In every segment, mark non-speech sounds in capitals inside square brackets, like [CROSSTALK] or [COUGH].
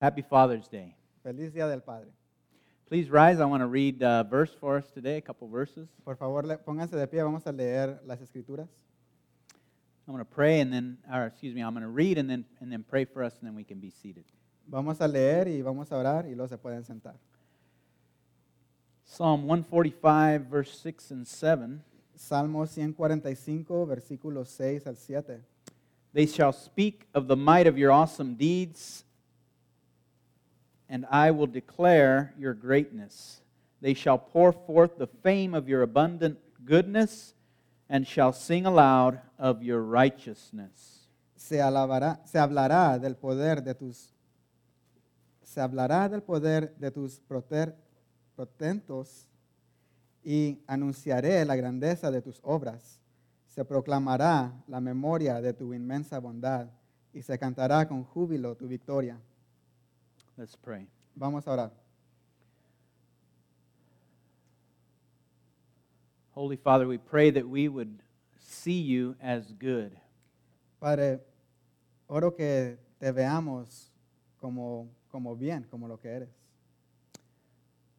Happy Father's Day. Feliz Día del Padre. Please rise. I want to read a verse for us today, a couple verses. Por favor, le- pónganse de pie, vamos a leer las escrituras. I'm going to pray and then, or excuse me, I'm going to read and then, and then pray for us and then we can be seated. Vamos a leer y vamos a orar y luego se pueden sentar. Psalm 145, verse 6 and 7. Salmo 145, versículos 6 al 7. They shall speak of the might of your awesome deeds, and I will declare your greatness. They shall pour forth the fame of your abundant goodness, and shall sing aloud of your righteousness. Se, alabará, se hablará del poder de tus se hablará del poder de tus proter- protentos y anunciaré la grandeza de tus obras. Se proclamará la memoria de tu inmensa bondad y se cantará con júbilo tu victoria. Let's pray. Vamos a orar. Holy Father, we pray that we would see you as good. Padre, oro que te veamos como, como bien, como lo que eres.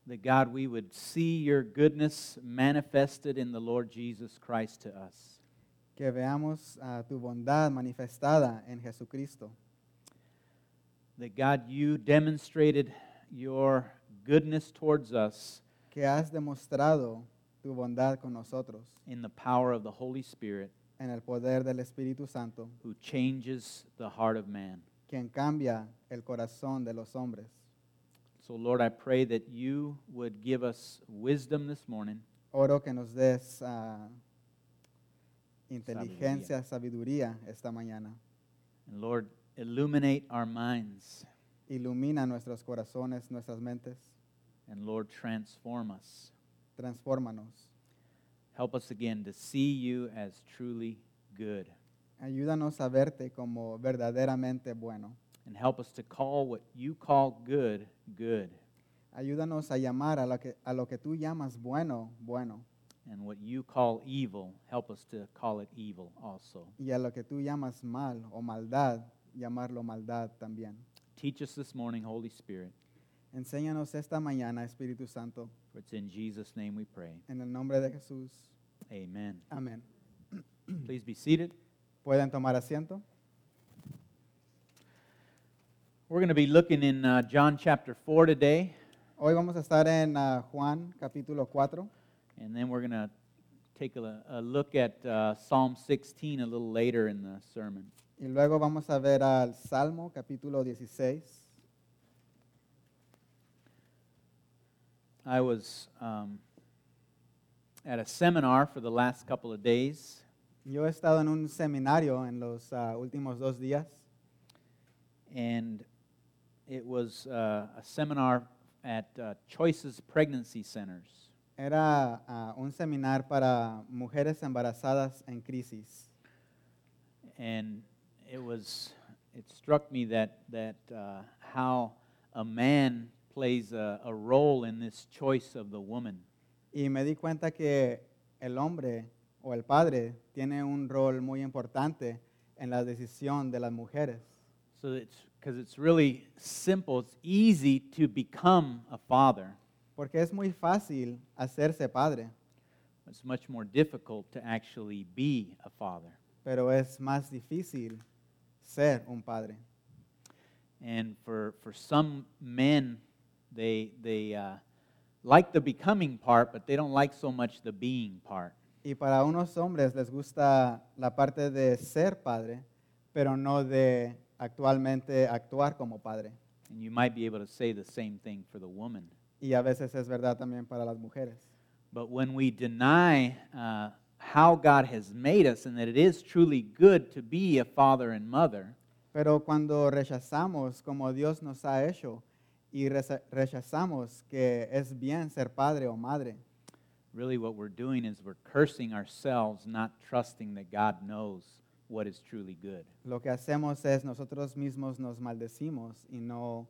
That God, we would see your goodness manifested in the Lord Jesus Christ to us. Que veamos ah, tu bondad manifestada en Jesucristo. That God, you demonstrated your goodness towards us Que has demostrado tu bondad con nosotros in the power of the Holy Spirit en el poder del Espíritu Santo, who changes the heart of man. quien cambia el corazón de los hombres. So, Lord, I pray that you would give us wisdom this morning, Oro que nos des ah, inteligencia, sabiduría esta mañana. and Lord, illuminate our minds, Ilumina nuestros corazones, nuestras mentes. and Lord, transform us. Transfórmanos. Help us again to see you as truly good. Ayúdanos a verte como verdaderamente bueno. And help us to call what you call good, good. Ayúdanos a llamar a lo, que, a lo que tú llamas bueno, bueno. And what you call evil, help us to call it evil also. Y a lo que tú llamas mal o maldad, llamarlo maldad también. Teach us this morning, Holy Spirit. Enséñanos esta mañana, Espíritu Santo, For it's in Jesus' name we pray. en el nombre de Jesús. Amen. Amén. [CLEARS THROAT] Please be seated. ¿Pueden tomar asiento? We're going to be looking in uh, John chapter 4 today, Hoy vamos a estar en ah, Juan capítulo 4 and then we're going to take a, a look at uh, Psalm 16 a little later in the sermon. Y luego vamos a ver al Salmo capítulo 16. I was um, at a seminar for the last couple of days, Yo he estado en un seminario en los ah, últimos dos días and it was uh, a seminar at uh, Choices Pregnancy Centers. Era ah, un seminar para mujeres embarazadas en crisis. and it was it struck me that that uh, how a man plays a, a role in this choice of the woman. Y me di cuenta que el hombre o el padre tiene un rol muy importante en la decisión de las mujeres. so it's because it's really simple it's easy to become a father. Porque es muy fácil hacerse padre, it's much more difficult to actually be a father. Pero es más difícil ser un padre. and for for some men they they uh, like the becoming part but they don't like so much the being part Y para unos hombres les gusta la parte de ser padre, pero no de actualmente actuar como padre. and you might be able to say the same thing for the woman Y a veces es verdad también para las mujeres. But when we deny uh, how God has made us and that it is truly good to be a father and mother, Pero cuando rechazamos como Dios nos ha hecho y rechazamos que es bien ser padre o madre, really what we're doing is we're cursing ourselves, not trusting that God knows what is truly good. lo que hacemos es nosotros mismos nos maldecimos y no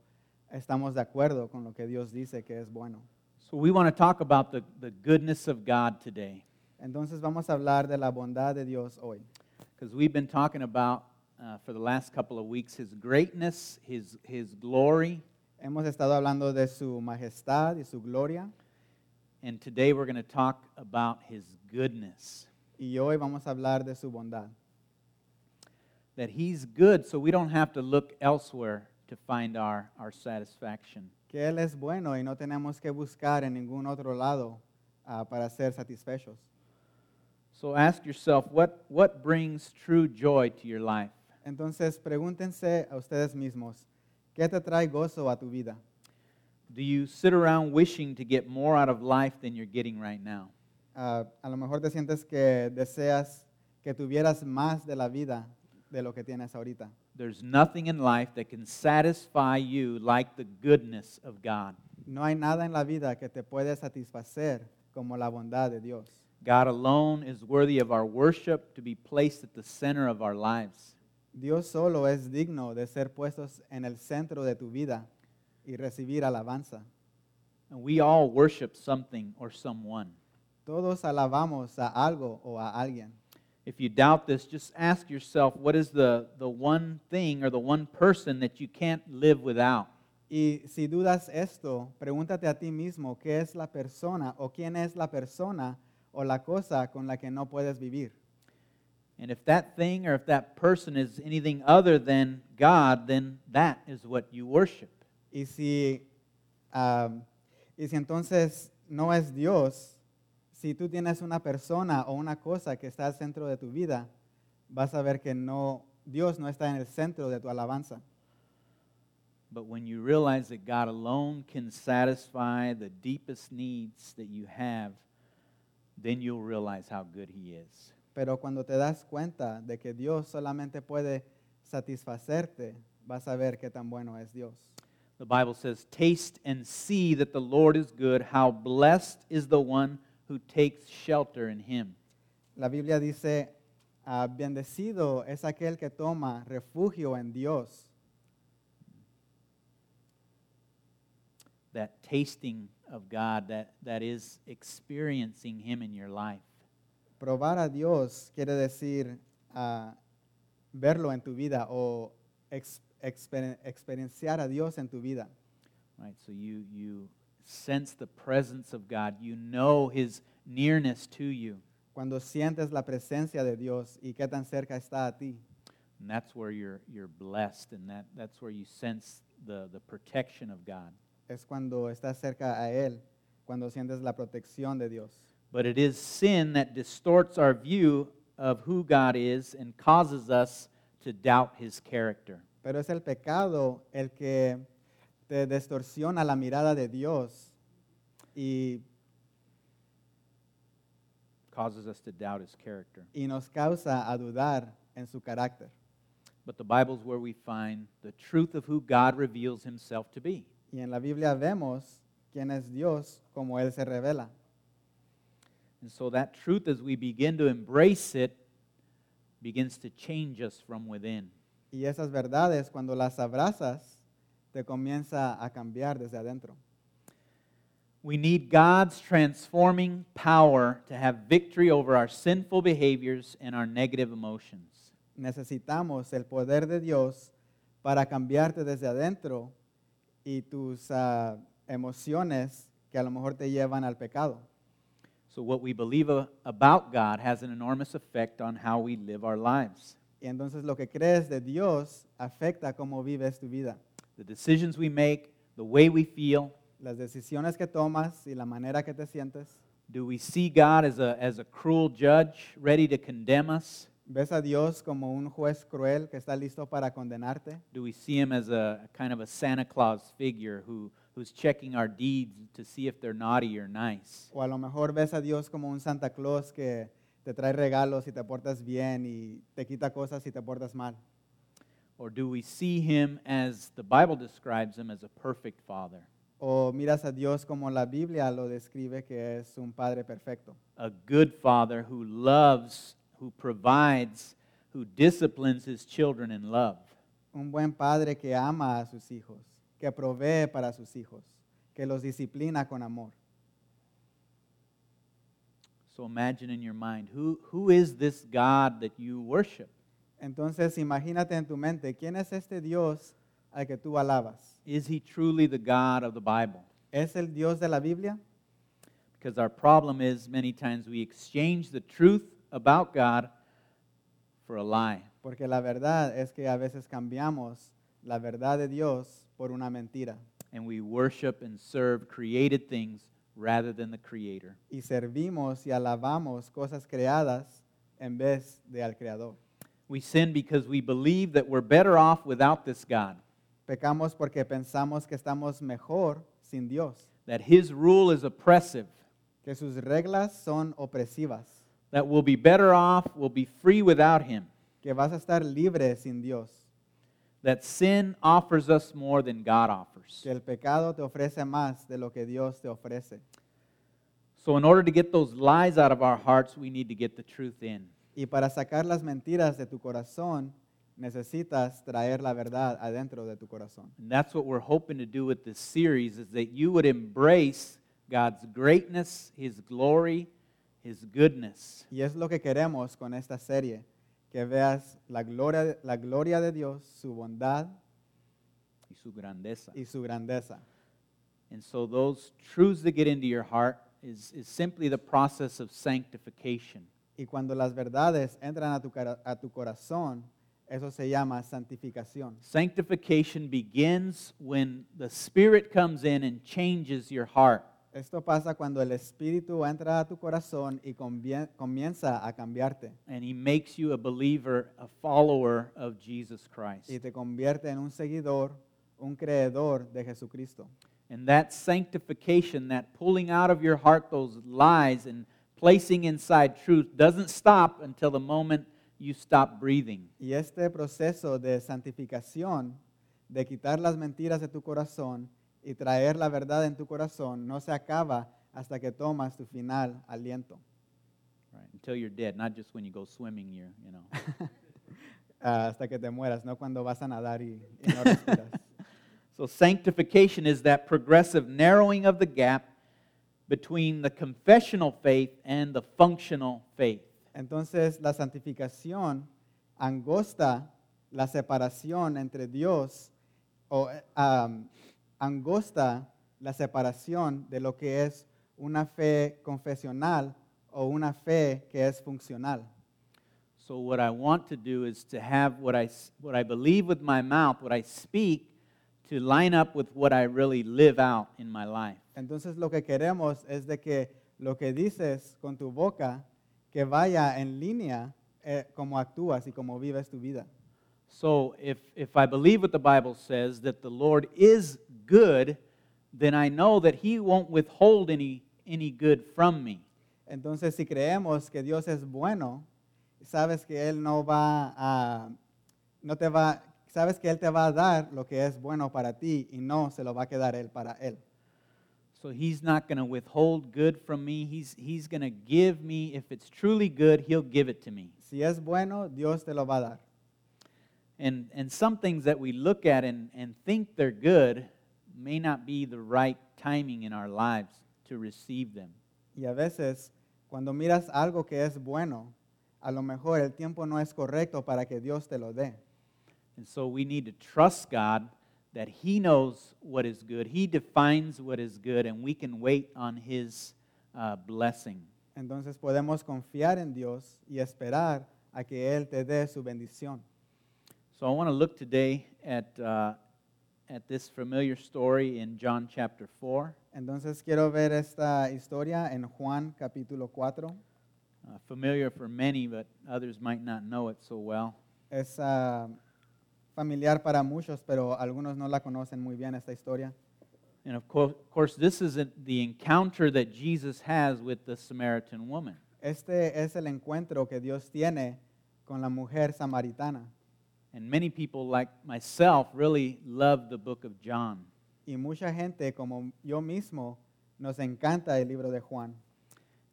estamos de acuerdo con lo que Dios dice que es bueno. So we want to talk about the, the goodness of God today Entonces vamos a hablar de la bondad de Dios hoy, because we've been talking about uh, for the last couple of weeks His greatness, His, his glory, Hemos estado hablando de su majestad y su gloria and today we're going to talk about His goodness. y hoy vamos a hablar de su bondad. That He's good, so we don't have to look elsewhere to find our, our satisfaction. Que Él es bueno y no tenemos que buscar en ningún otro lado ah, para ser satisfechos. So ask yourself what, what brings true joy to your life? Entonces pregúntense a ustedes mismos, ¿qué te trae gozo a tu vida? Do you sit around wishing to get more out of life than you're getting right now? Ah, a lo mejor te sientes que deseas que tuvieras más de la vida de lo que tienes ahorita. There's nothing in life that can satisfy you like the goodness of God. No hay nada en la vida que te puede satisfacer como la bondad de Dios. God alone is worthy of our worship to be placed at the center of our lives. Dios solo es digno de ser puestos en el centro de tu vida y recibir alabanza. And we all worship something or someone. Todos alabamos a algo o a alguien. If you doubt this, just ask yourself what is the, the one thing or the one person that you can't live without? Y si dudas esto, pregúntate a ti mismo qué es la persona o quién es la persona o la cosa con la que no puedes vivir. And if that thing or if that person is anything other than God, then that is what you worship. Y si, ah, y si entonces no es Dios, si tú tienes una persona o una cosa que está al centro de tu vida, vas a ver que no, Dios no está en el centro de tu alabanza. But when you realize that God alone can satisfy the deepest needs that you have, then you'll realize how good He is. Pero cuando te das cuenta de que Dios solamente puede satisfacerte, vas a ver qué tan bueno es Dios. The Bible says, Taste and see that the Lord is good. How blessed is the one who takes shelter in Him. La Biblia dice, ah, bendecido es aquel que toma refugio en Dios. That tasting of God, that, that is experiencing Him in your life. Probar a Dios quiere decir ah, verlo en tu vida o ex- exper- experienciar a Dios en tu vida. Right? So you, you sense the presence of God, you know His nearness to you. Cuando sientes la presencia de Dios y qué tan cerca está a ti. And that's where you're, you're blessed, and that, that's where you sense the, the protection of God. Es cuando estás cerca a Él, cuando sientes la protección de Dios. But it is sin that distorts our view of who God is and causes us to doubt His character. Pero es el pecado el que te distorsiona la mirada de Dios y, Causes us to doubt His character. y nos causa a dudar en su carácter. But the Bible's where we find the truth of who God reveals Himself to be. Y en la Biblia vemos quién es Dios como Él se revela. And so that truth, as we begin to embrace it, begins to change us from within. Y esas verdades, cuando las abrazas, te comienza a cambiar desde adentro. We need God's transforming power to have victory over our sinful behaviors and our negative emotions. Necesitamos el poder de Dios para cambiarte desde adentro y tus ah, emociones que a lo mejor te llevan al pecado. So, what we believe about God has an enormous effect on how we live our lives. Y entonces lo que crees de Dios afecta cómo vives tu vida. The decisions we make, the way we feel, Las decisiones que tomas y la manera que te sientes. do we see God as a, as a cruel judge ready to condemn us? ¿Ves a Dios como un juez cruel que está listo para condenarte? Do we see him as a kind of a Santa Claus figure who, who's checking our deeds to see if they're naughty or nice? O a lo mejor ves a Dios como un Santa Claus que te trae regalos si te portas bien y te quita cosas si te portas mal. Or do we see him as the Bible describes him as a perfect father, O miras a Dios como la Biblia lo describe que es un Padre perfecto. a good father who loves, who provides, who disciplines his children in love? Un buen padre que ama a sus hijos, que provee para sus hijos, que los disciplina con amor. So imagine in your mind who, who is this God that you worship? Entonces imagínate en tu mente, ¿quién es este Dios al que tú alabas? Is he truly the God of the Bible? ¿Es el Dios de la Biblia? Because our problem is many times we exchange the truth about God for a lie. Porque la verdad es que a veces cambiamos la verdad de Dios por una mentira And we worship and serve created things rather than the Creator. y servimos y alabamos cosas creadas en vez de al Creador. We sin because we believe that we're better off without this God, Pecamos porque pensamos que estamos mejor sin Dios, that His rule is oppressive, que sus reglas son opresivas, that we'll be better off, we'll be free without Him, que vas a estar libre sin Dios, that sin offers us more than God offers. que el pecado te ofrece más de lo que Dios te ofrece. So, in order to get those lies out of our hearts, we need to get the truth in. Y para sacar las mentiras de tu corazón, necesitas traer la verdad adentro de tu corazón. And that's what we're hoping to do with this series is that you would embrace God's greatness, his glory, his goodness. Y es lo que queremos con esta serie, que veas la gloria, la gloria de Dios, su bondad y su grandeza. y su grandeza. And so those truths that get into your heart is, is simply the process of sanctification. Y cuando las verdades entran a tu, cara- a tu corazón, eso se llama santificación. Sanctification begins when the Spirit comes in and changes your heart. Esto pasa cuando el Espíritu entra a tu corazón y comienza a cambiarte and he makes you a believer, a follower of Jesus Christ. y te convierte en un seguidor, un creedor de Jesucristo. And that sanctification, that pulling out of your heart those lies and placing inside truth, doesn't stop until the moment you stop breathing. Y este proceso de santificación, de quitar las mentiras de tu corazón y traer la verdad en tu corazón, no se acaba hasta que tomas tu final aliento, Right, until you're dead, not just when you go swimming, you're, you know. [LAUGHS] ah, hasta que te mueras, no cuando vas a nadar y, y no respiras. [LAUGHS] so sanctification is that progressive narrowing of the gap between the confessional faith and the functional faith. Entonces la santificación angosta la separación entre Dios o eh, am, angosta la separación de lo que es una fe confesional o una fe que es funcional. So what I want to do is to have what I what I believe with my mouth, what I speak, to line up with what I really live out in my life. Entonces lo que queremos es de que lo que dices con tu boca que vaya en línea eh, como actúas y como vives tu vida. So if if I believe what the Bible says that the Lord is good, then I know that He won't withhold any any good from me. Entonces, si creemos que Dios es bueno, sabes que Él no va a, no te va, sabes que Él te va a dar lo que es bueno para ti y no se lo va a quedar Él para Él. So He's not going to withhold good from me. He's He's going to give me if it's truly good, He'll give it to me. Si es bueno, Dios te lo va a dar. And, and some things that we look at and, and think they're good may not be the right timing in our lives to receive them. Y a veces, cuando miras algo que es bueno, a lo mejor el tiempo no es correcto para que Dios te lo dé. And so we need to trust God that He knows what is good, He defines what is good, and we can wait on His uh, blessing. Entonces podemos confiar en Dios y esperar a que Él te dé su bendición. So I want to look today at, uh, at this familiar story in John chapter 4. Entonces quiero ver esta historia en Juan capítulo 4. Uh, familiar for many, but others might not know it so well. Es ah, familiar para muchos, pero algunos no la conocen muy bien esta historia. And of course, of course, this is the encounter that Jesus has with the Samaritan woman. Este es el encuentro que Dios tiene con la mujer samaritana. And many people, like myself, really love the book of John. Y mucha gente, como yo mismo, nos encanta el libro de Juan.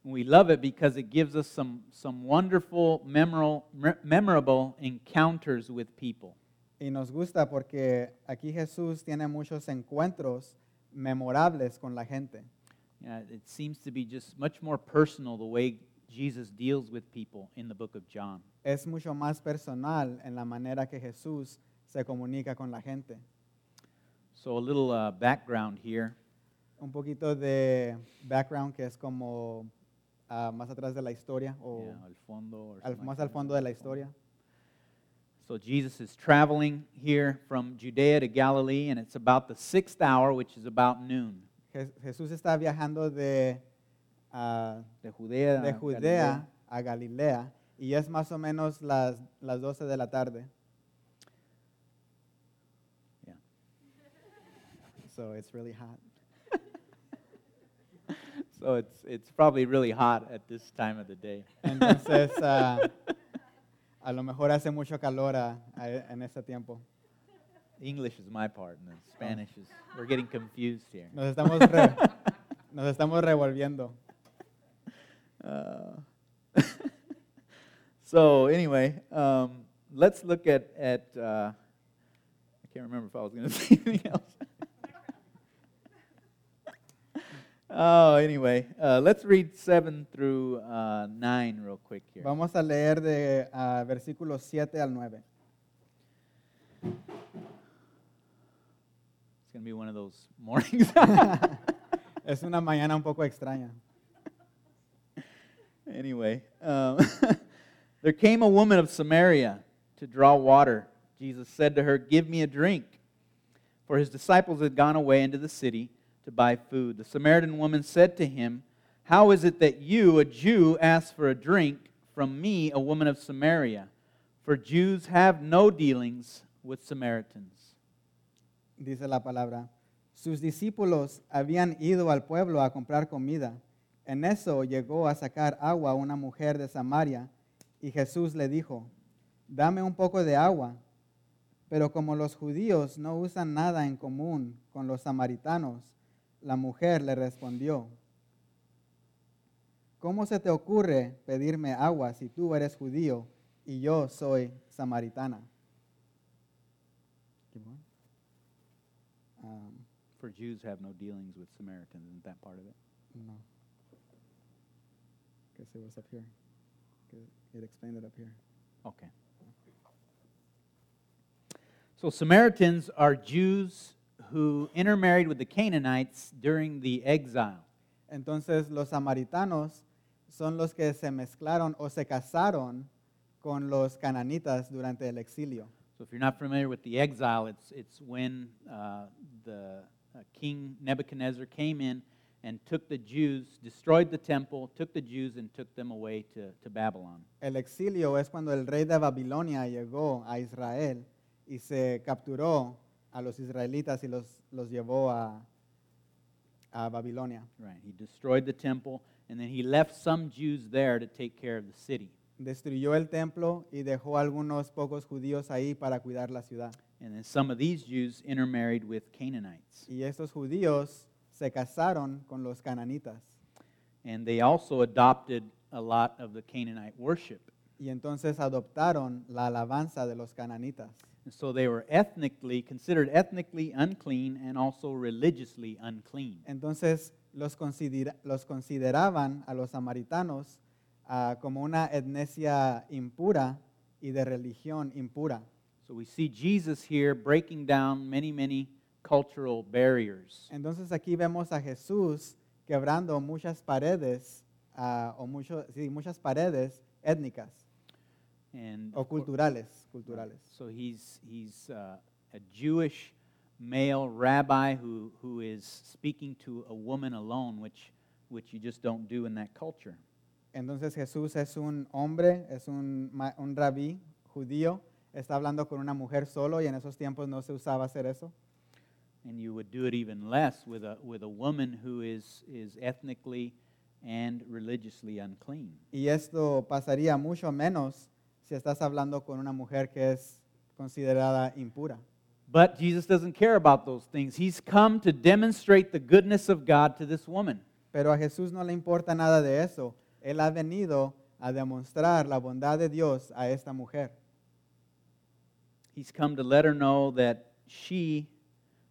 We love it because it gives us some, some wonderful, memorable, memorable encounters with people. Y nos gusta porque aquí Jesús tiene muchos encuentros memorables con la gente. Yeah, it seems to be just much more personal the way Jesus deals with people in the book of John. Es mucho más personal en la manera que Jesús se comunica con la gente. So, a little uh, background here. Un poquito de background que es como ah, más atrás de la historia o Yeah, al fondo al- más al fondo de la historia. So Jesus is traveling here from Judea to Galilee, and it's about the sixth hour, which is about noon. Je- Jesús está viajando de, ah, De Judea, de a Judea a Galilea y es más o menos las, las 12 de la tarde. Yeah. So it's really hot. [LAUGHS] So it's, it's probably really hot at this time of the day. Entonces, [LAUGHS] ah, a lo mejor hace mucho calor ah, a- en este tiempo. English is my part, and the Spanish is, we're getting confused here. Nos estamos, re- [LAUGHS] nos estamos revolviendo. Uh, so anyway, um, let's look at, at uh, I can't remember if I was going [LAUGHS] to say anything else. [LAUGHS] oh, anyway, uh, let's read 7 through uh, 9 real quick here. Vamos a leer de ah, versículos 7 al 9. It's going to be one of those [LAUGHS] mornings. Es una mañana un poco extraña. anyway, um, there came a woman of Samaria to draw water. Jesus said to her, Give me a drink. For his disciples had gone away into the city to buy food. The Samaritan woman said to him, How is it that you, a Jew, ask for a drink from me, a woman of Samaria? For Jews have no dealings with Samaritans. dice la palabra. Sus discípulos habían ido al pueblo a comprar comida. En eso llegó a sacar agua una mujer de Samaria y Jesús le dijo, dame un poco de agua. Pero como los judíos no usan nada en común con los samaritanos, la mujer le respondió, ¿cómo se te ocurre pedirme agua si tú eres judío y yo soy samaritana? Um, For Jews have no dealings with Samaritans. Isn't that part of it? no. Guess it was up here. It it up here. Okay. So Samaritans are Jews who intermarried with the Canaanites during the exile. Entonces los samaritanos son los que se mezclaron o se casaron con los cananitas durante el exilio. So if you're not familiar with the exile, it's, it's when uh, the uh, king Nebuchadnezzar came in and took the Jews, destroyed the temple, took the Jews, and took them away to, to Babylon. El exilio es cuando el rey de Babilonia llegó a Israel y se capturó a los israelitas y los, los llevó a, a Babilonia. Right. He destroyed the temple, and then he left some Jews there to take care of the city. Destruyó el templo y dejó algunos pocos judíos ahí para cuidar la ciudad. And then some of these Jews intermarried with Canaanites. Y estos judíos se casaron con los cananitas. And they also adopted a lot of the Canaanite worship. Y entonces adoptaron la alabanza de los cananitas. And so they were ethnically, considered ethnically unclean and also religiously unclean. Entonces los, considera- los consideraban a los samaritanos ah, como una etnesia impura y de religión impura. So we see Jesus here breaking down many, many cultural barriers. Entonces aquí vemos a Jesús quebrando muchas paredes ah, o mucho- sí, muchas paredes étnicas And o culturales, culturales. so he's, he's uh, a Jewish male rabbi who, who is speaking to a woman alone, which, which you just don't do in that culture. Entonces Jesús es un hombre, es un, un rabí judío, está hablando con una mujer solo y en esos tiempos no se usaba hacer eso. And you would do it even less with a, with a woman who is, is ethnically and religiously unclean. Y esto pasaría mucho menos si estás hablando con una mujer que es considerada impura. But Jesus doesn't care about those things. He's come to demonstrate the goodness of God to this woman. Pero a Jesús no le importa nada de eso. Él ha venido a demostrar la bondad de Dios a esta mujer. He's come to let her know that she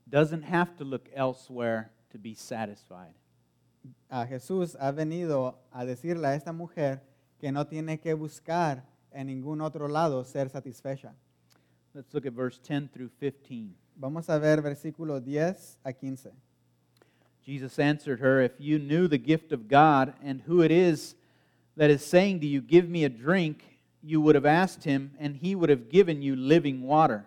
doesn't have to look elsewhere to be satisfied. A Jesús ha venido a decirle a esta mujer que no tiene que buscar en ningún otro lado ser satisfecha. Let's look at verse 10 through 15. Vamos a ver versículos 10 a 15. Jesus answered her, If you knew the gift of God and who it is that is saying to you, Give me a drink, you would have asked him, and he would have given you living water.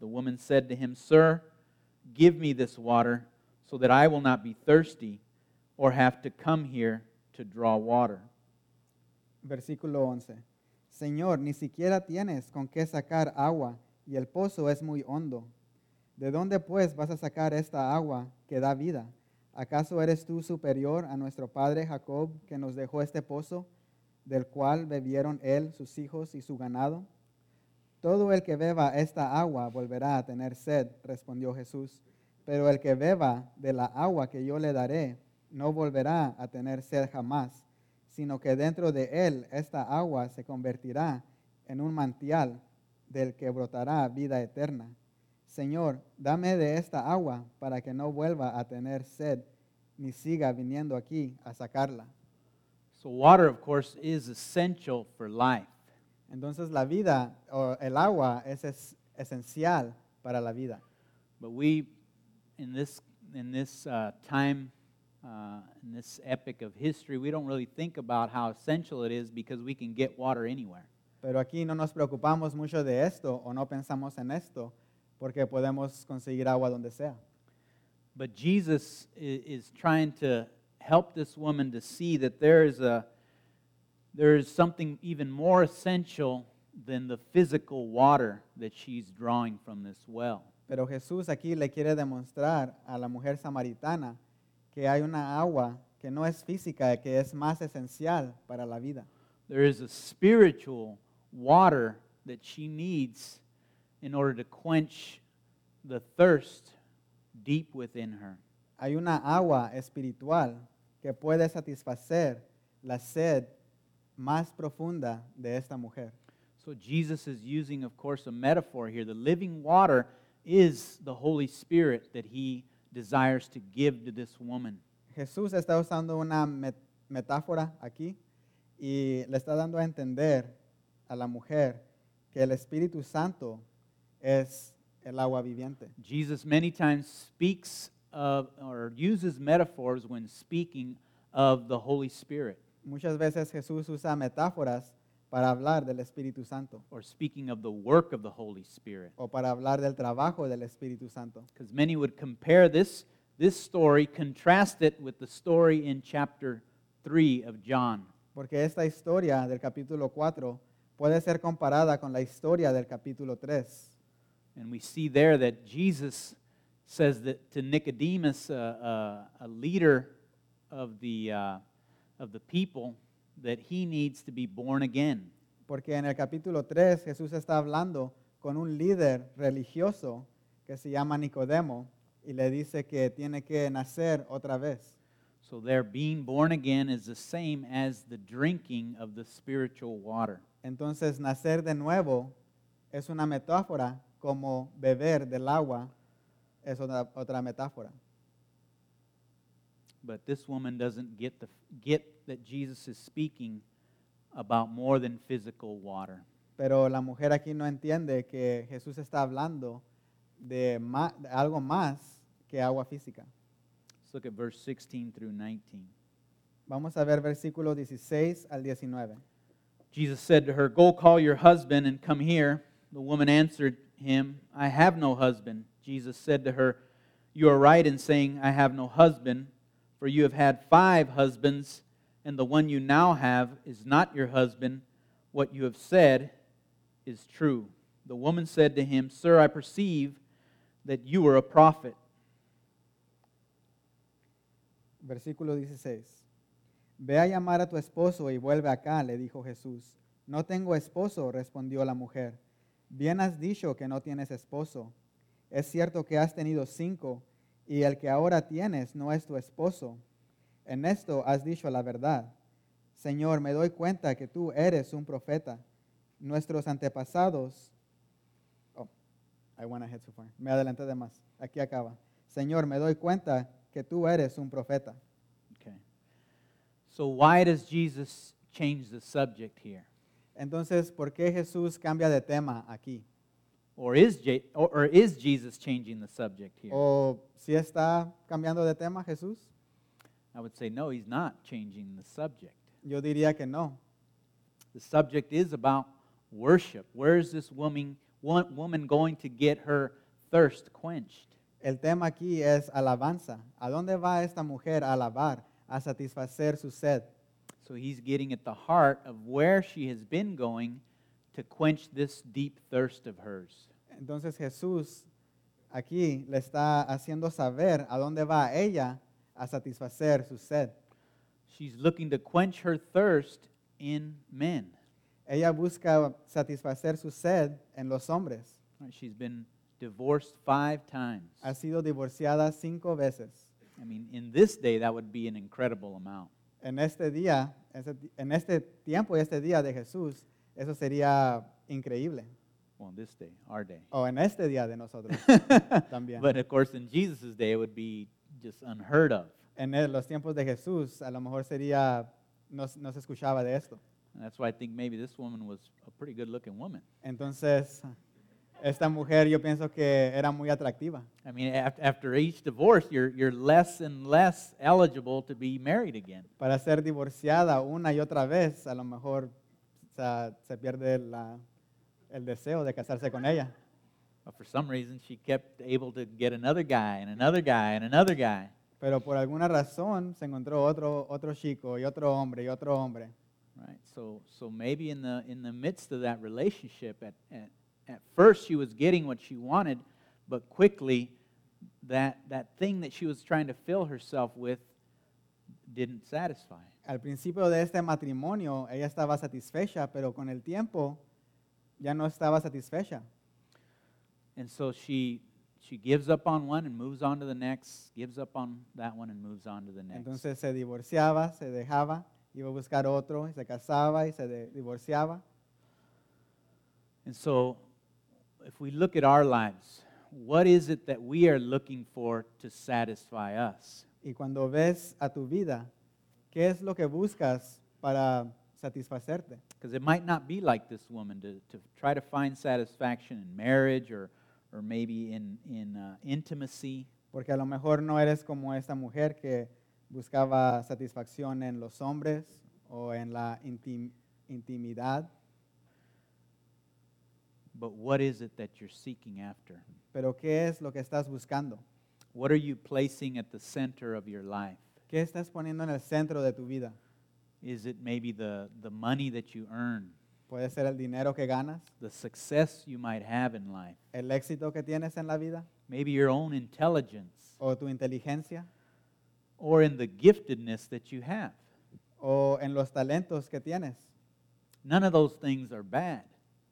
The woman said to him, Sir, give me this water so that I will not be thirsty or have to come here to draw water. Versículo 11. Señor, ni siquiera tienes con qué sacar agua y el pozo es muy hondo. ¿De dónde pues vas a sacar esta agua que da vida? ¿Acaso eres tú superior a nuestro padre Jacob que nos dejó este pozo, del cual bebieron él, sus hijos y su ganado? Todo el que beba esta agua volverá a tener sed, respondió Jesús, pero el que beba de la agua que yo le daré no volverá a tener sed jamás, sino que dentro de él esta agua se convertirá en un mantial del que brotará vida eterna. Señor, dame de esta agua para que no vuelva a tener sed ni siga viniendo aquí a sacarla. So, water, of course, is essential for life. Entonces la vida o el agua es, es esencial para la vida. But we, in this, in this uh, time, uh, in this epic of history, we don't really think about how essential it is because we can get water anywhere. Pero aquí no nos preocupamos mucho de esto o no pensamos en esto porque podemos conseguir agua donde sea. But Jesus i- is trying to help this woman to see that there is a there is something even more essential than the physical water that she's drawing from this well. Pero Jesús aquí le quiere demostrar a la mujer samaritana que hay una agua que no es física, que es más esencial para la vida. There is a spiritual water that she needs in order to quench the thirst deep within her. Hay una agua espiritual que puede satisfacer la sed más profunda de esta mujer. So Jesus is using, of course, a metaphor here. The living water is the Holy Spirit that he desires to give to this woman. Jesús está usando una met- metáfora aquí y le está dando a entender a la mujer que el Espíritu Santo es el agua viviente. Jesus many times speaks of or uses metaphors when speaking of the Holy Spirit Muchas veces Jesús usa metáforas para hablar del Espíritu Santo or speaking of the work of the Holy Spirit. o para hablar del trabajo del Espíritu Santo. Because many would compare this, this story, contrast it with the story in chapter 3 of John. Porque esta historia del capítulo 4 puede ser comparada con la historia del capítulo 3. And we see there that Jesus says that to Nicodemus, uh, uh, a leader of the, uh, of the people, that he needs to be born again. Porque en el capítulo 3 Jesús está hablando con un líder religioso que se llama Nicodemo y le dice que tiene que nacer otra vez. So their being born again is the same as the drinking of the spiritual water. Entonces nacer de nuevo es una metáfora como beber del agua es otra, otra metáfora. But this woman doesn't get, the, get that Jesus is speaking about more than physical water. Pero la mujer aquí no entiende que Jesús está hablando de, ma- de algo más que agua física. Let's look at verse 16 through 19. Vamos a ver versículos 16 al 19. Jesus said to her, Go call your husband and come here. The woman answered him, I have no husband. Jesus said to her, You are right in saying, I have no husband, for you have had five husbands, and the one you now have is not your husband. What you have said is true. The woman said to him, Sir, I perceive that you are a prophet. Versículo 16. Ve a llamar a tu esposo y vuelve acá, le dijo Jesús. No tengo esposo, respondió la mujer. Bien has dicho que no tienes esposo. Es cierto que has tenido cinco, y el que ahora tienes no es tu esposo. En esto has dicho la verdad. Señor, me doy cuenta que tú eres un profeta. Nuestros antepasados. Oh, I went ahead so far. Me adelanté de más. Aquí acaba. Señor, me doy cuenta que tú eres un profeta. Okay. So, why does Jesus change the subject here? Entonces, ¿por qué Jesús cambia de tema aquí? Or is, Je- or, is Jesus changing the subject here? ¿O si está cambiando de tema Jesús? I would say no, he's not changing the subject. Yo diría que no. The subject is about worship. Where is this woman, woman going to get her thirst quenched? El tema aquí es alabanza. ¿A dónde va esta mujer a alabar, a satisfacer su sed? So he's getting at the heart of where she has been going to quench this deep thirst of hers. Entonces Jesús aquí le está haciendo saber a dónde va ella a satisfacer su sed. She's looking to quench her thirst in men. Ella busca satisfacer su sed en los hombres. She's been divorced five times. Ha sido divorciada cinco veces. I mean, in this day, that would be an incredible amount. En este día, en este tiempo y este día de Jesús, eso sería increíble. Well, this day, our day. O en este día de nosotros [LAUGHS] también. But of course, in Jesus' day, it would be just unheard of. en el- los tiempos de Jesús, a lo mejor sería, no, s- no se escuchaba de esto. And that's why I think maybe this woman was a pretty good looking woman. Entonces, esta mujer yo pienso que era muy atractiva. I mean, af- after each divorce, you're, you're less and less eligible to be married again. Para ser divorciada una y otra vez, a lo mejor o sea, se pierde la- el deseo de casarse con ella. But for some reason, she kept able to get another guy and another guy and another guy. Pero por alguna razón se encontró otro, otro chico y otro hombre y otro hombre. Right? So, so maybe in the, in the midst of that relationship, at, at, at first she was getting what she wanted, but quickly that, that thing that she was trying to fill herself with didn't satisfy. Al principio de este matrimonio ella estaba satisfecha, pero con el tiempo ya no estaba satisfecha. And so she, she gives up on one and moves on to the next, gives up on that one and moves on to the next. Entonces se divorciaba, se dejaba, iba a buscar otro, se casaba y se de- divorciaba. And so, if we look at our lives, what is it that we are looking for to satisfy us? Y cuando ves a tu vida, ¿qué es lo que buscas para satisfacerte? Because it might not be like this woman to, to try to find satisfaction in marriage or, or maybe in, in uh, intimacy. Porque a lo mejor no eres como esta mujer que buscaba satisfacción en los hombres o en la intim- intimidad, But what is it that you're seeking after? pero ¿qué es lo que estás buscando? What are you placing at the center of your life? ¿Qué estás poniendo en el centro de tu vida? Is it maybe the, the money that you earn, Puede ser el dinero que ganas, the success you might have in life, el éxito que tienes en la vida maybe your own intelligence, o tu inteligencia or in the giftedness that you have? o en los talentos que tienes. None of those things are bad.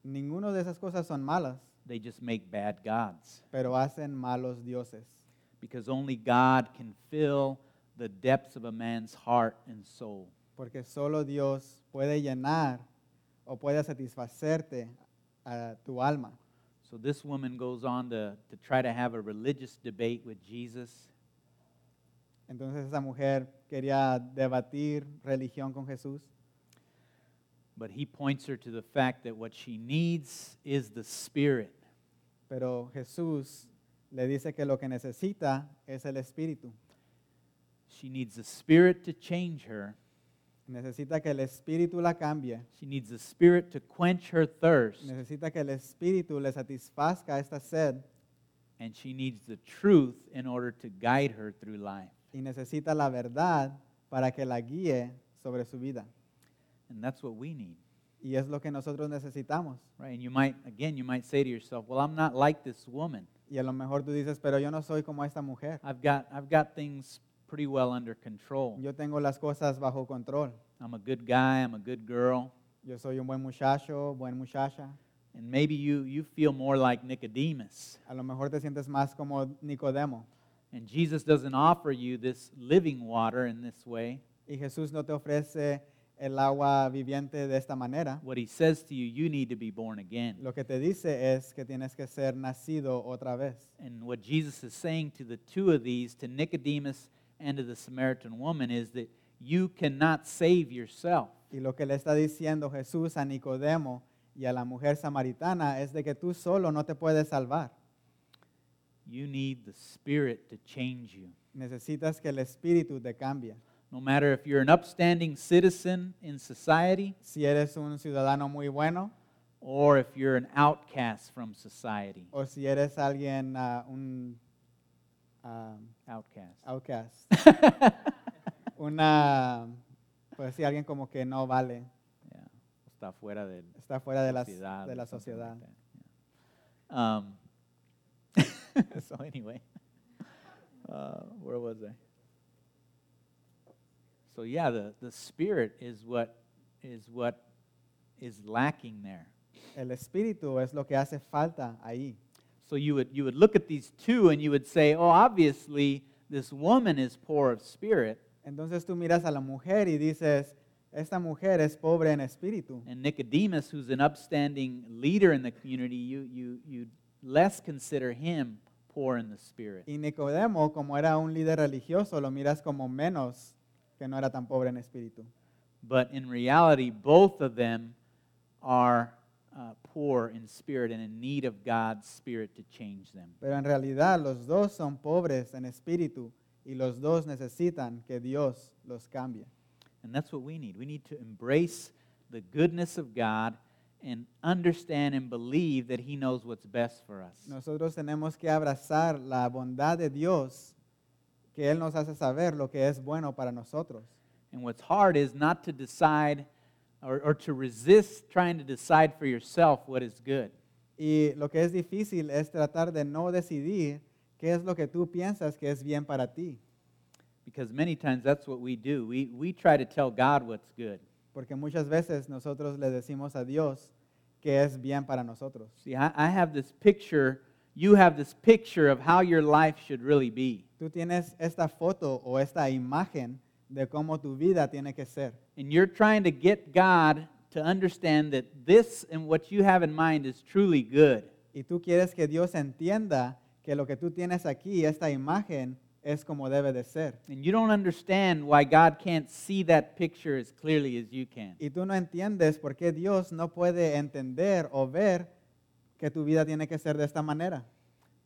Ninguno de esas cosas son malas, They just make bad gods. pero hacen malos dioses. Because only God can fill the depths of a man's heart and soul. Porque solo Dios puede llenar o puede satisfacerte a tu alma. So this woman goes on to, to try to have a religious debate with Jesus. Entonces esa mujer quería debatir religión con Jesús, But he points her to the fact that what she needs is the Spirit. pero Jesús le dice que lo que necesita es el Espíritu. She needs the Spirit to change her. Necesita que el Espíritu la cambie. She needs the Spirit to quench her thirst. Necesita que el Espíritu le satisfazca esta sed And she needs the truth in order to guide her through life. y necesita la verdad para que la guíe sobre su vida. And that's what we need. Y es lo que nosotros necesitamos. Right? And you might, again, you might say to yourself, well, I'm not like this woman. Y a lo mejor tú dices, pero yo no soy como esta mujer. I've got, I've got things pretty well under control. Yo tengo las cosas bajo control. I'm a good guy, I'm a good girl. Yo soy un buen muchacho, buen muchacha. And maybe you, you feel more like Nicodemus. A lo mejor te sientes más como Nicodemo. And Jesus doesn't offer you this living water in this way. Y Jesús no te ofrece el agua viviente de esta manera. What he says to you, you need to be born again. Lo que te dice es que tienes que ser nacido otra vez. And what Jesus is saying to the two of these, to Nicodemus and to the Samaritan woman, is that you cannot save yourself. Y lo que le está diciendo Jesús a Nicodemo y a la mujer samaritana es de que tú solo no te puedes salvar. You need the Spirit to change you. Necesitas que el Espíritu te cambie. No matter if you're an upstanding citizen in society Si eres un ciudadano muy bueno or if you're an outcast from society. o si eres alguien, ah, un ah, Outcast. outcast, [LAUGHS] una, pues sí, alguien como que no vale, Yeah. Está fuera del, está fuera de, las, sociedad de la sociedad. like that, yeah. Um, [LAUGHS] so anyway, uh, where was I? So yeah, the, the spirit is what is what is lacking there. El Espíritu es lo que hace falta ahí. So you would you would look at these two and you would say, oh, obviously this woman is poor of spirit, Entonces tú miras a la mujer y dices, esta mujer es pobre en espíritu. and Nicodemus, who's an upstanding leader in the community, you you you less consider him poor in the spirit. Y Nicodemo, como era un líder religioso, lo miras como menos que no era tan pobre en espíritu. But in reality, both of them are uh, poor in spirit and in need of God's Spirit to change them. Pero en realidad los dos son pobres en espíritu y los dos necesitan que Dios los cambie. And that's what we need. We need to embrace the goodness of God and understand and believe that He knows what's best for us. Nosotros tenemos que abrazar la bondad de Dios, que Él nos hace saber lo que es bueno para nosotros. And what's hard is not to decide or, or to resist trying to decide for yourself what is good. Y lo que es difícil es tratar de no decidir qué es lo que tú piensas que es bien para ti. Because many times that's what we do. We, we try to tell God what's good. Porque muchas veces nosotros le decimos a Dios que es bien para nosotros. See, I, I have this picture, you have this picture of how your life should really be. Tú tienes esta foto o esta imagen de cómo tu vida tiene que ser. And you're trying to get God to understand that this and what you have in mind is truly good. Y tú quieres que Dios entienda que lo que tú tienes aquí, esta imagen, es como debe de ser. And you don't understand why God can't see that picture as clearly as you can. Y tú no entiendes por qué Dios no puede entender o ver que tu vida tiene que ser de esta manera.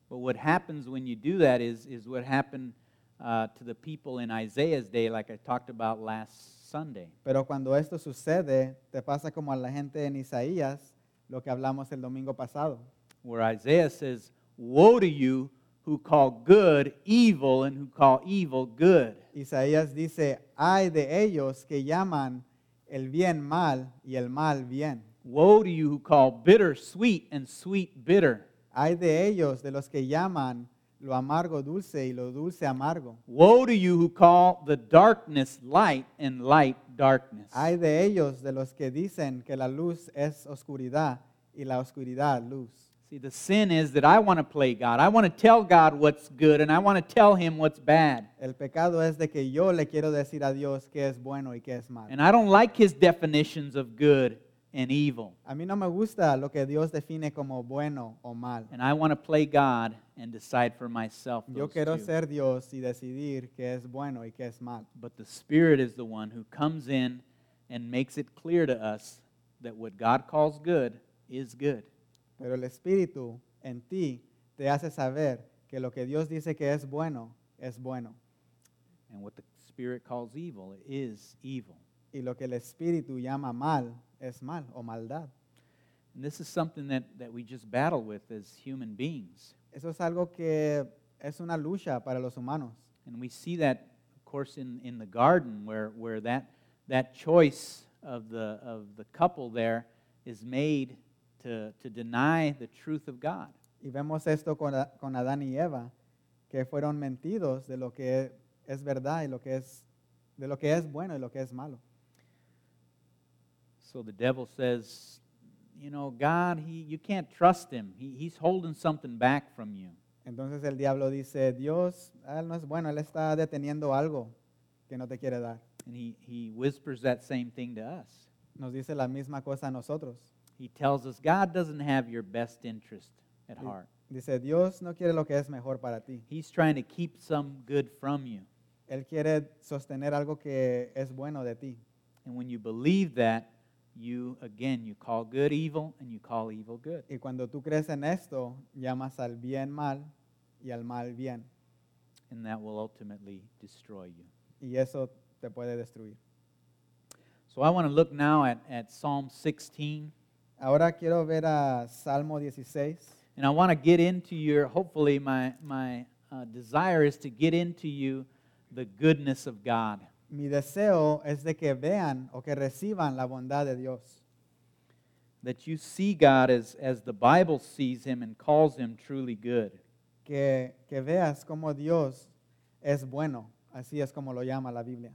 But what happens when you do that is, is what happened uh, to the people in Isaiah's day, like I talked about last Sunday. Pero cuando esto sucede, te pasa como a la gente en Isaías, lo que hablamos el domingo pasado, where Isaiah says, Woe to you who call good evil and who call evil good. Isaías dice, hay de ellos que llaman el bien mal y el mal bien. Woe to you who call bitter sweet and sweet bitter. Hay de ellos de los que llaman lo amargo dulce y lo dulce amargo. Woe to you who call the darkness light and light darkness. Hay de ellos de los que dicen que la luz es oscuridad y la oscuridad luz. See, the sin is that I want to play God. I want to tell God what's good and I want to tell him what's bad. El pecado es de que yo le quiero decir a Dios qué es bueno y qué es malo. And I don't like his definitions of good and evil. A mí no me gusta lo que Dios define como bueno o mal. And I want to play God and decide for myself. Yo those quiero two. ser Dios y decidir qué es bueno y qué es mal. But the Spirit is the one who comes in and makes it clear to us that what God calls good is good. Pero el Espíritu en ti te hace saber que lo que Dios dice que es bueno es bueno. And what the Spirit calls evil is evil. Y lo que el Espíritu llama mal es mal o maldad. And this is something that, that we just battle with as human beings. Eso es algo que es una lucha para los humanos. And we see that, of course, in, in the garden where, where that, that choice of the, of the couple there is made to, to deny the truth of God. Y vemos esto con, con Adán y Eva, que fueron mentidos de lo que es verdad y lo que es, de lo que es bueno y lo que es malo. So the devil says, you know, God, he, you can't trust him. He, he's holding something back from you. Entonces el diablo dice, Dios, él no es bueno, él está deteniendo algo que no te quiere dar. And he, he whispers that same thing to us. Nos dice la misma cosa a nosotros. He tells us God doesn't have your best interest at heart. Dice, Dios no quiere lo que es mejor para ti. He's trying to keep some good from you. Él quiere sostener algo que es bueno de ti. And when you believe that, you, again, you call good evil and you call evil good. Y cuando tú crees en esto, llamas al bien mal y al mal bien. And that will ultimately destroy you. Y eso te puede destruir. So I want to look now at, at Psalm 16. Ahora quiero ver a Salmo 16. And I want to get into your, hopefully, my, my uh, desire is to get into you the goodness of God. Mi deseo es de que vean o que reciban la bondad de Dios. That you see God as, as the Bible sees him and calls him truly good. Que, que veas cómo Dios es bueno. Así es como lo llama la Biblia.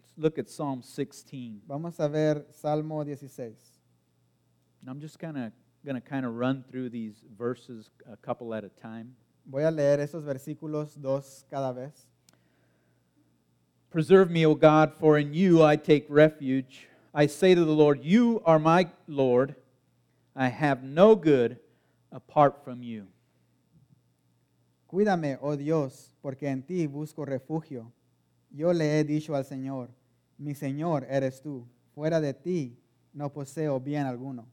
Let's look at Psalm 16. Vamos a ver Salmo 16. And I'm just kind of going to kind of run through these verses a couple at a time. Voy a leer esos versículos dos cada vez. Preserve me, O God, for in you I take refuge. I say to the Lord, You are my Lord. I have no good apart from you. Cuídame, oh Dios, porque en ti busco refugio. Yo le he dicho al Señor, mi Señor eres tú. Fuera de ti no poseo bien alguno.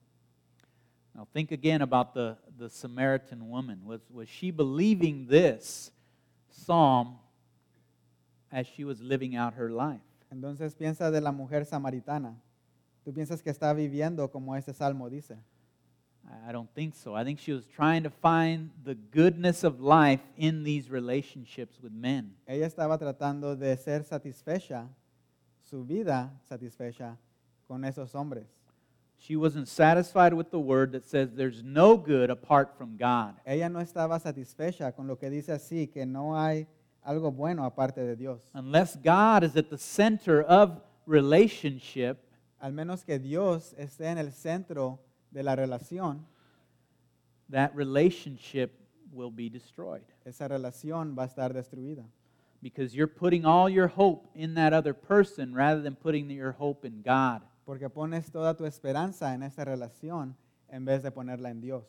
Now think again about the, the Samaritan woman. Was, was she believing this psalm as she was living out her life? Entonces piensa de la mujer samaritana. Tú piensas que está viviendo como este salmo dice. I I don't think so. I think she was trying to find the goodness of life in these relationships with men. Ella estaba tratando de ser satisfecha, su vida satisfecha con esos hombres. She wasn't satisfied with the word that says there's no good apart from God. Ella no estaba satisfecha con lo que dice así, que no hay algo bueno aparte de Dios. Unless God is at the center of relationship, Al menos que Dios esté en el centro de la relación, that relationship will be destroyed esa relación va a estar destruida. because you're putting all your hope in that other person rather than putting your hope in God. Porque pones toda tu esperanza en esa relación en vez de ponerla en Dios.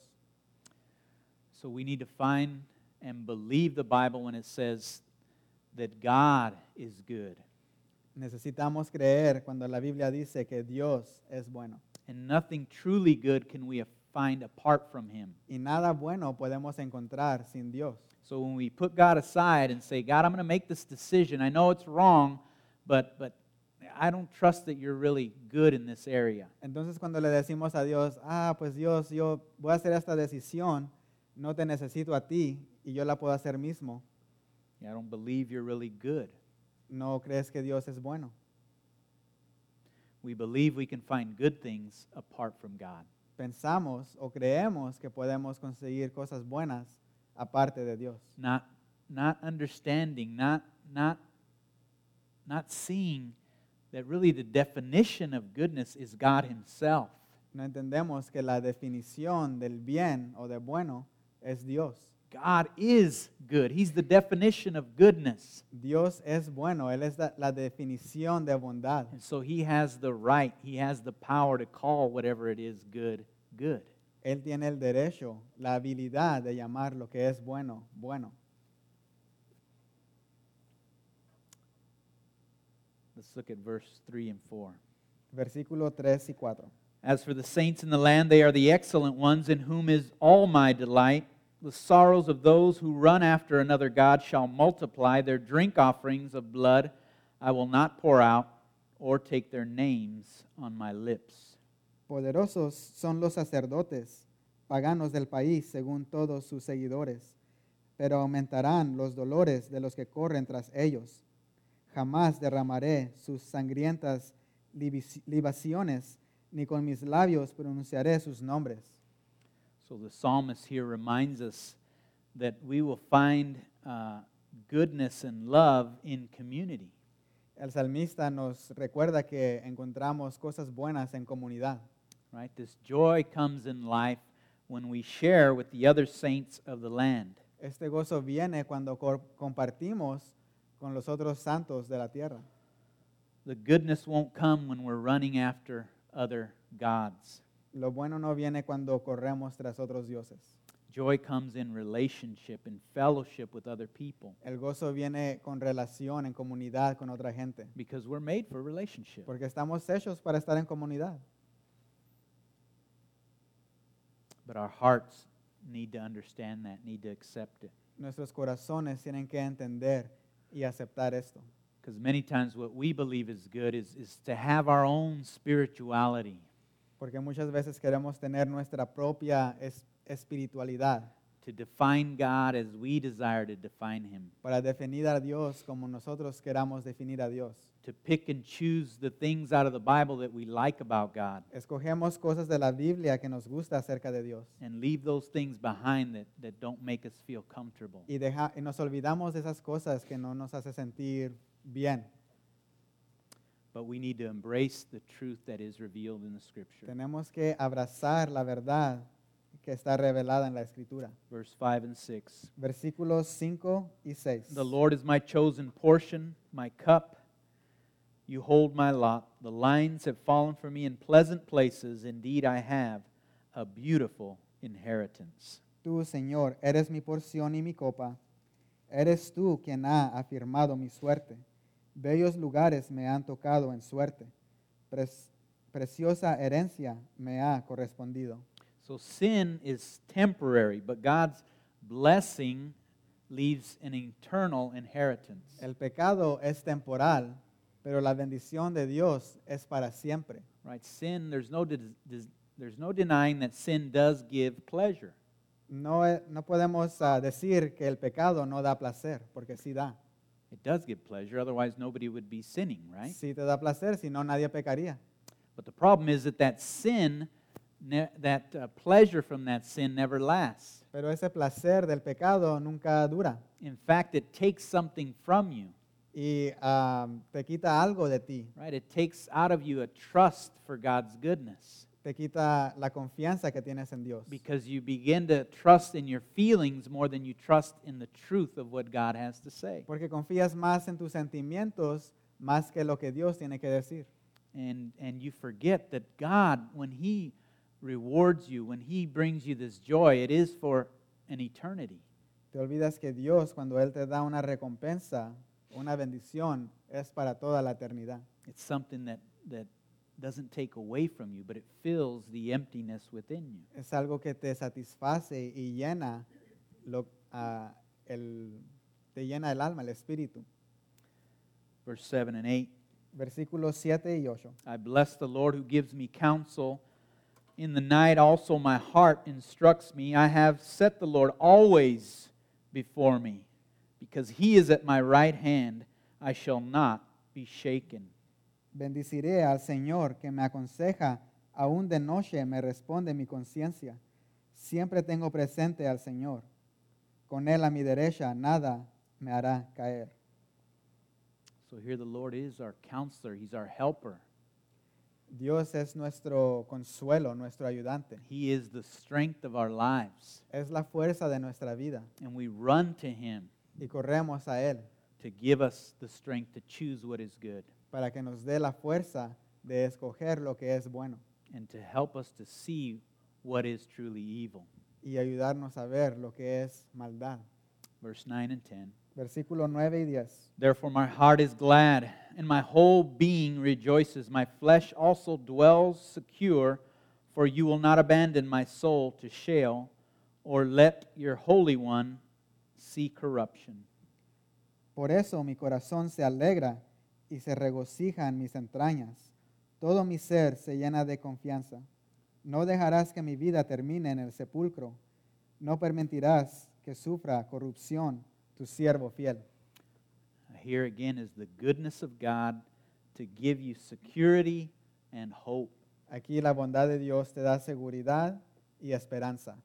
So we need to find and believe the Bible when it says that God is good Necesitamos creer cuando la Biblia dice que Dios es bueno. and nothing truly good can we find apart from him. Y nada bueno podemos encontrar sin Dios. So when we put God aside and say, God, I'm going to make this decision. I know it's wrong, but but I don't trust that you're really good in this area. Entonces cuando le decimos a Dios, ah, pues Dios, yo voy a hacer esta decisión, no te necesito a ti y yo la puedo hacer mismo, I don't believe you're really good. no crees que Dios es bueno. We believe we can find good things apart from God. Pensamos o creemos que podemos conseguir cosas buenas aparte de Dios. Not not understanding, not not not seeing that really the definition of goodness is God himself. No entendemos que la definición del bien o de bueno es Dios. God is good. He's the definition of goodness. Dios es bueno, Él es la, la definición de bondad. And so he has the right, he has the power to call whatever it is good, good. Él tiene el derecho, la habilidad de llamar lo que es bueno, bueno. Let's look at verse 3 and 4. Versículo 3 y 4. As for the saints in the land, they are the excellent ones, in whom is all my delight. The sorrows of those who run after another God shall multiply. Their drink offerings of blood I will not pour out, or take their names on my lips. Poderosos son los sacerdotes, paganos del país, según todos sus seguidores, pero aumentarán los dolores de los que corren tras ellos. Jamás derramaré sus sangrientas libaciones, ni con mis labios pronunciaré sus nombres. So the psalmist here reminds us that we will find uh, goodness and love in community. El salmista nos recuerda que encontramos cosas buenas en comunidad. right? This joy comes in life when we share with the other saints of the land. Este gozo viene cuando compartimos con los otros santos de la tierra. The goodness won't come when we're running after other gods. Lo bueno no viene cuando corremos tras otros dioses. Joy comes in relationship and fellowship with other people El gozo viene con relación, en comunidad con otra gente. because we're made for relationship. Porque estamos hechos para estar en comunidad. But our hearts need to understand that, need to accept it. Nuestros corazones tienen que entender y aceptar esto. Because many times what we believe is good is, is to have our own spirituality, Porque muchas veces queremos tener nuestra propia es- espiritualidad to define God as we desire to define Him, para definir a Dios como nosotros queramos definir a Dios. to pick and choose the things out of the Bible that we like about God Escogemos cosas de la Biblia que nos gusta acerca de Dios and leave those things behind that, that don't make us feel comfortable. y, deja- y nos olvidamos de esas cosas que no nos hace sentir bien. But we need to embrace the truth that is revealed in the Scripture. Tenemos que abrazar la verdad que está revelada en la Escritura. Verse 5 and 6. Versículos 5 y 6. The Lord is my chosen portion, my cup. You hold my lot. The lines have fallen for me in pleasant places. Indeed, I have a beautiful inheritance. Tú, Señor, eres mi porción y mi copa. Eres tú quien ha afirmado mi suerte. Bellos lugares me han tocado en suerte. Preciosa herencia me ha correspondido. So sin is temporary, but God's blessing leaves an eternal inheritance. El pecado es temporal, pero la bendición de Dios es para siempre. Right? Sin, there's no, there's no denying that sin does give pleasure. No, e- no podemos ah, decir que el pecado no da placer, porque sí da. It does give pleasure, otherwise, nobody would be sinning, right? Sí te da placer, si no nadie pecaría. But the problem is that that sin, ne- that uh, pleasure from that sin never lasts. Pero ese placer del pecado nunca dura In fact, it takes something from you, y ah, te quita algo de ti. right? It takes out of you a trust for God's goodness te quita la confianza que tienes en Dios. because you begin to trust in your feelings more than you trust in the truth of what God has to say. Porque confías más en tus sentimientos más que lo que Dios tiene que decir. And, and you forget that God, when He rewards you, when He brings you this joy, it is for an eternity. Te olvidas que Dios cuando Él te da una recompensa, una bendición, es para toda la eternidad. It's something that, that doesn't take away from you, but it fills the emptiness within you. Es algo que te satisface y llena, lo, ah, el, te llena el alma, el espíritu. Verse 7 and 8 Versículos 7 y 8. I bless the Lord who gives me counsel. In the night also my heart instructs me. I have set the Lord always before me. Because he is at my right hand, I shall not be shaken. Bendiciré al Señor que me aconseja, aún de noche me responde mi conciencia. Siempre tengo presente al Señor. Con Él a mi derecha nada me hará caer. So here the Lord is our counselor, he's our helper. Dios es nuestro consuelo, nuestro ayudante. He is the strength of our lives. Es la fuerza de nuestra vida And we run to him y corremos a Él to give us the strength to choose what is good para que nos dé la fuerza de escoger lo que es bueno and to help us to see what is truly evil. y ayudarnos a ver lo que es maldad. Verse 9 and 10. Versículo 9 y 10. Therefore, my heart is glad, and my whole being rejoices. My flesh also dwells secure, for you will not abandon my soul to Sheol, or let your Holy One see corruption. Por eso mi corazón se alegra y se regocija en mis entrañas. Todo mi ser se llena de confianza. No dejarás que mi vida termine en el sepulcro. No permitirás que sufra corrupción tu siervo fiel. Here again is the goodness of God to give you security and hope. Aquí la bondad de Dios te da seguridad y esperanza.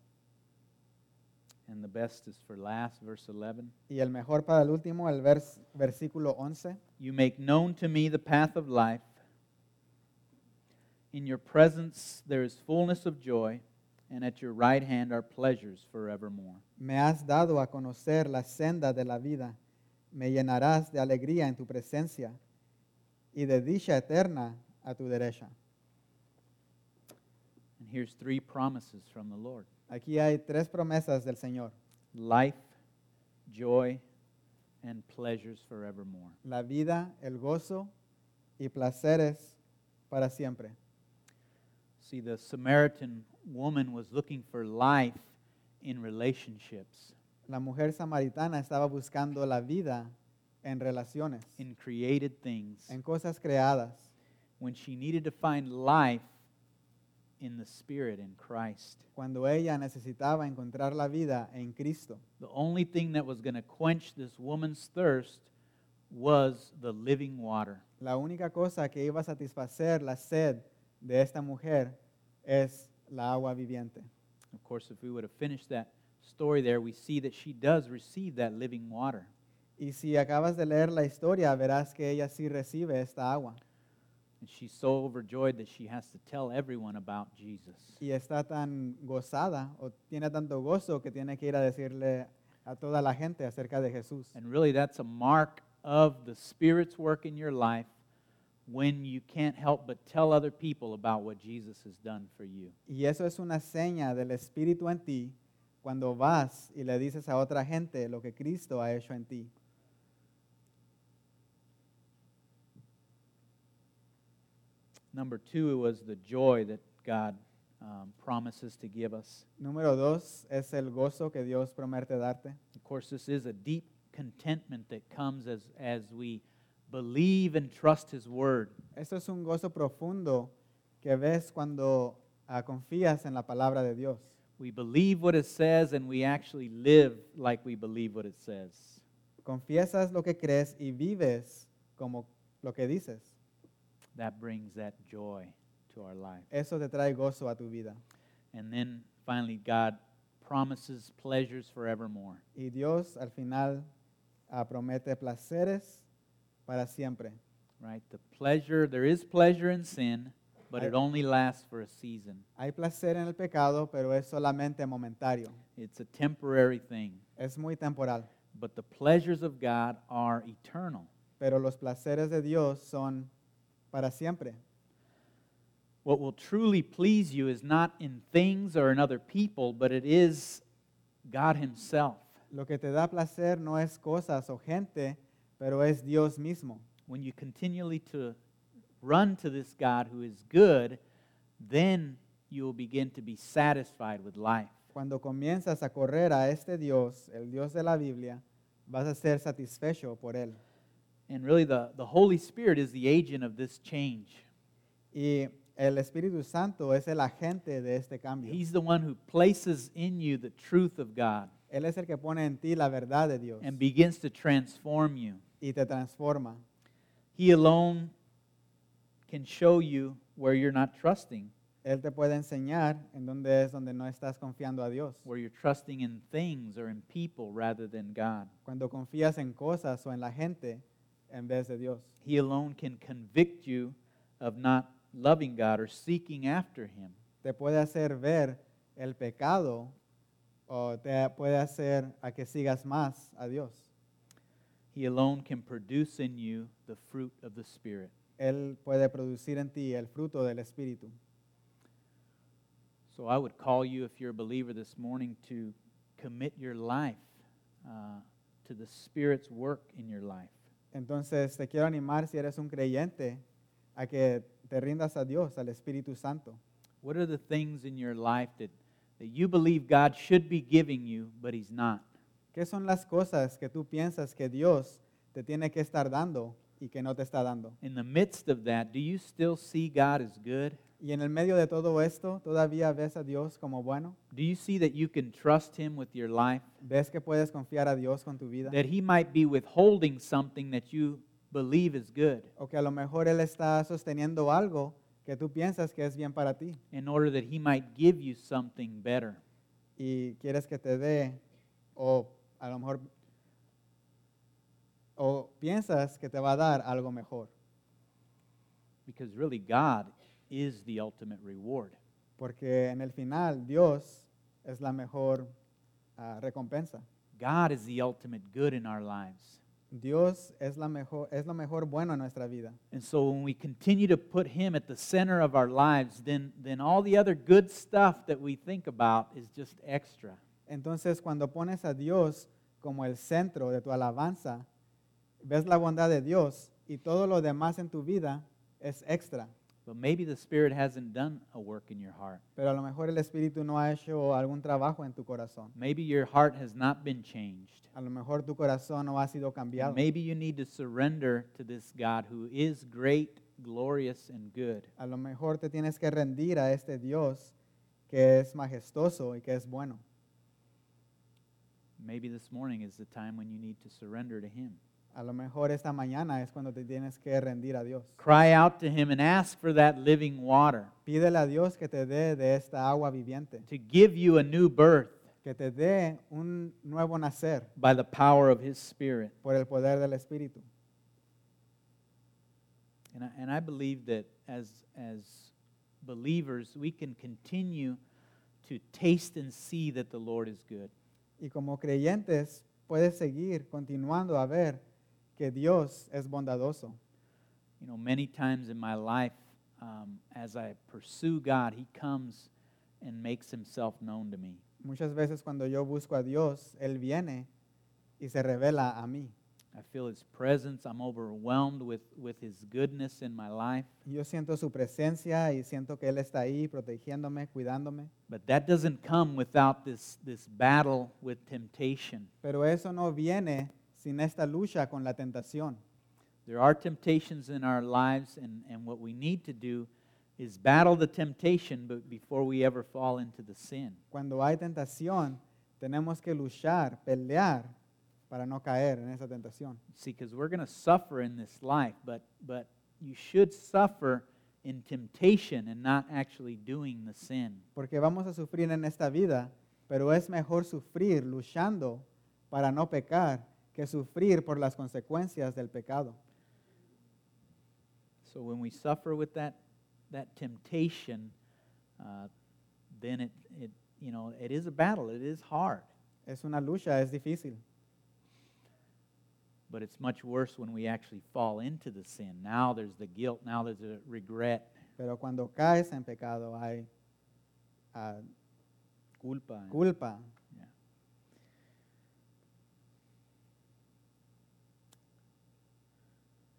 And the best is for last, verse 11. Y el mejor para el último, el vers- versículo 11. You make known to me the path of life. In your presence there is fullness of joy, and at your right hand are pleasures forevermore. Me has dado a conocer la senda de la vida. Me llenarás de alegría en tu presencia y de dicha eterna a tu derecha. And here's three promises from the Lord Aquí hay tres promesas del Señor. life, joy, and pleasures forevermore. La vida, el gozo y placeres para siempre. See, the Samaritan woman was looking for life in relationships, La mujer samaritana estaba buscando la vida en relaciones, in created things, en cosas creadas, when she needed to find life in the Spirit in Christ. cuando ella necesitaba encontrar la vida en Cristo. The only thing that was going to quench this woman's thirst was the living water. La única cosa que iba a satisfacer la sed de esta mujer es la agua viviente. Of course, if we would have finished that story there, we see that she does receive that living water. Y si acabas de leer la historia, verás que ella sí recibe esta agua. And she's so overjoyed that she has to tell everyone about Jesus. Y está tan gozada o tiene tanto gozo que tiene que ir a decirle a toda la gente acerca de Jesús. And really, that's a mark of the Spirit's work in your life when you can't help but tell other people about what Jesus has done for you. Y eso es una seña del Espíritu en ti cuando vas y le dices a otra gente lo que Cristo ha hecho en ti. Number two, it was the joy that God um, promises to give us. Número dos es el gozo que Dios promete darte. Of course, this is a deep contentment that comes as, as we believe and trust His Word. Esto es un gozo profundo que ves cuando ah, confías en la palabra de Dios. We believe what it says and we actually live like we believe what it says. Confiesas lo que crees y vives como lo que dices. That brings that joy to our life. Eso te trae gozo a tu vida. And then finally, God promises pleasures forevermore. Y Dios al final ah, promete placeres para siempre. Right? The pleasure, there is pleasure in sin, but it only lasts for a season. Hay placer en el pecado, pero es solamente momentario. It's a temporary thing. Es muy temporal. But the pleasures of God are eternal. Pero los placeres de Dios son para siempre. What will truly please you is not in things or in other people, but it is God Himself. Lo que te da placer no es cosas o gente, pero es Dios mismo. When you continually to run to this God who is good, then you will begin to be satisfied with life. Cuando comienzas a correr a este Dios, el Dios de la Biblia, vas a ser satisfecho por Él. And really, the, the Holy Spirit is the agent of this change. Y el Espíritu Santo es el agente de este cambio. He's the one who places in you the truth of God Él es el que pone en ti la verdad de Dios and begins to transform you. y te transforma. He alone can show you where you're not trusting, Él te puede enseñar en dónde es donde no estás confiando a Dios. where you're trusting in things or in people rather than God. Cuando confías en cosas o en la gente en vez de Dios. He alone can convict you of not loving God or seeking after Him. Te puede hacer ver el pecado o te puede hacer a que sigas más a Dios. He alone can produce in you the fruit of the Spirit. Él puede producir en ti el fruto del Espíritu. So I would call you, if you're a believer this morning, to commit your life uh, to the Spirit's work in your life. Entonces te quiero animar si eres un creyente a que te rindas a Dios, al Espíritu Santo. What are the things in your life that, that you believe God should be giving you, but He's not? ¿Qué son las cosas que tú piensas que Dios te tiene que estar dando y que no te está dando? In the midst of that, do you still see God as good? Y en el medio de todo esto, ¿todavía ves a Dios como bueno? Do you see that you can trust Him with your life? ¿Ves que puedes confiar a Dios con tu vida? That He might be withholding something that you believe is good O que a lo mejor Él está sosteniendo algo que tú piensas que es bien para ti in order that He might give you something better. y quieres que te dé o a lo mejor o piensas que te va a dar algo mejor, Because really, God is the ultimate reward. porque en el final Dios es la mejor ah, recompensa. God is the ultimate good in our lives. Dios es, la mejor, es lo mejor bueno en nuestra vida. And so when we continue to put Him at the center of our lives, then, then all the other good stuff that we think about is just extra. Entonces, cuando pones a Dios como el centro de tu alabanza, ves la bondad de Dios y todo lo demás en tu vida es extra. But maybe the Spirit hasn't done a work in your heart. Pero a lo mejor el Espíritu no ha hecho algún trabajo en tu corazón. Maybe your heart has not been changed. A lo mejor tu corazón no ha sido cambiado. Maybe you need to surrender to this God who is great, glorious, and good. A lo mejor te tienes que rendir a este Dios que es majestuoso y que es bueno. Maybe this morning is the time when you need to surrender to Him. A lo mejor esta mañana es cuando te tienes que rendir a Dios. Cry out to Him and ask for that living water Pídele a Dios que te dé de esta agua viviente, to give you a new birth que te dé un nuevo nacer by the power of His Spirit. por el poder del Espíritu. And I, and I believe that as, as believers, we can continue to taste and see that the Lord is good. Y como creyentes puedes seguir continuando a ver que Dios es bondadoso. You know, many times in my life, um, as I pursue God, He comes and makes Himself known to me. Muchas veces cuando yo busco a Dios, Él viene y se revela a mí. I feel His presence. I'm overwhelmed with, with His goodness in my life. Yo siento su presencia y siento que Él está ahí protegiéndome, cuidándome. But that doesn't come without this, this battle with temptation. Pero eso no viene sin esta lucha con la tentación. There are temptations in our lives, and, and what we need to do is battle the temptation but before we ever fall into the sin. Cuando hay tentación, tenemos que luchar, pelear para no caer en esa tentación. See, because we're going to suffer in this life, but, but you should suffer in temptation and not actually doing the sin. Porque vamos a sufrir en esta vida, pero es mejor sufrir luchando para no pecar que sufrir por las consecuencias del pecado. So when we suffer with that, that temptation, uh, then it, it, you know, it is a battle. It is hard. Es una lucha, es difícil, But it's much worse when we actually fall into the sin. Now there's the guilt. Now there's a regret, pero cuando caes en pecado hay ah, culpa. culpa. yeah.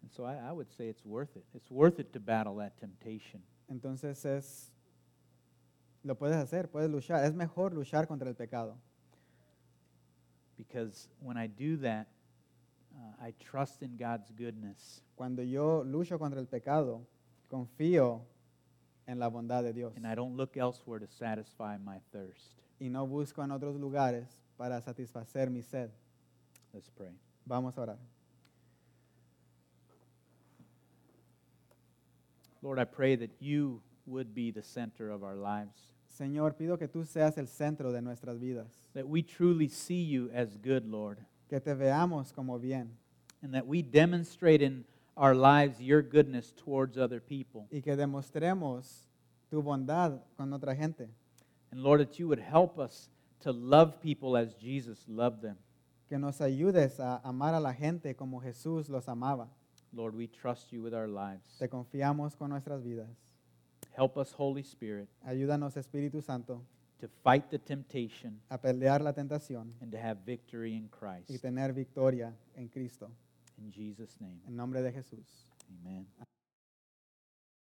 And so I, I would say it's worth it. It's worth it to battle that temptation. Entonces es, lo puedes hacer, puedes luchar. Es mejor luchar contra el pecado. Because when I do that, uh, I trust in God's goodness. Cuando yo lucho contra el pecado, confío en la bondad de Dios And I don't look elsewhere to satisfy my thirst. y no busco en otros lugares para satisfacer mi sed. Let's pray. Vamos a orar. Lord, I pray that you would be the center of our lives, Señor, pido que tú seas el centro de nuestras vidas, that we truly see you as good, Lord, que te veamos como bien and that we demonstrate in our lives your goodness towards other people. y que demostremos tu bondad con otra gente. And Lord, that you would help us to love people as Jesus loved them. Que nos ayudes a amar a la gente como Jesús los amaba. Lord, we trust you with our lives. Te confiamos con nuestras vidas. Help us, Holy Spirit, Ayúdanos, Espíritu Santo, to fight the temptation a pelear la tentación and to have victory in Christ. y tener victoria en Cristo. In Jesus' name, En nombre de Jesús. amen.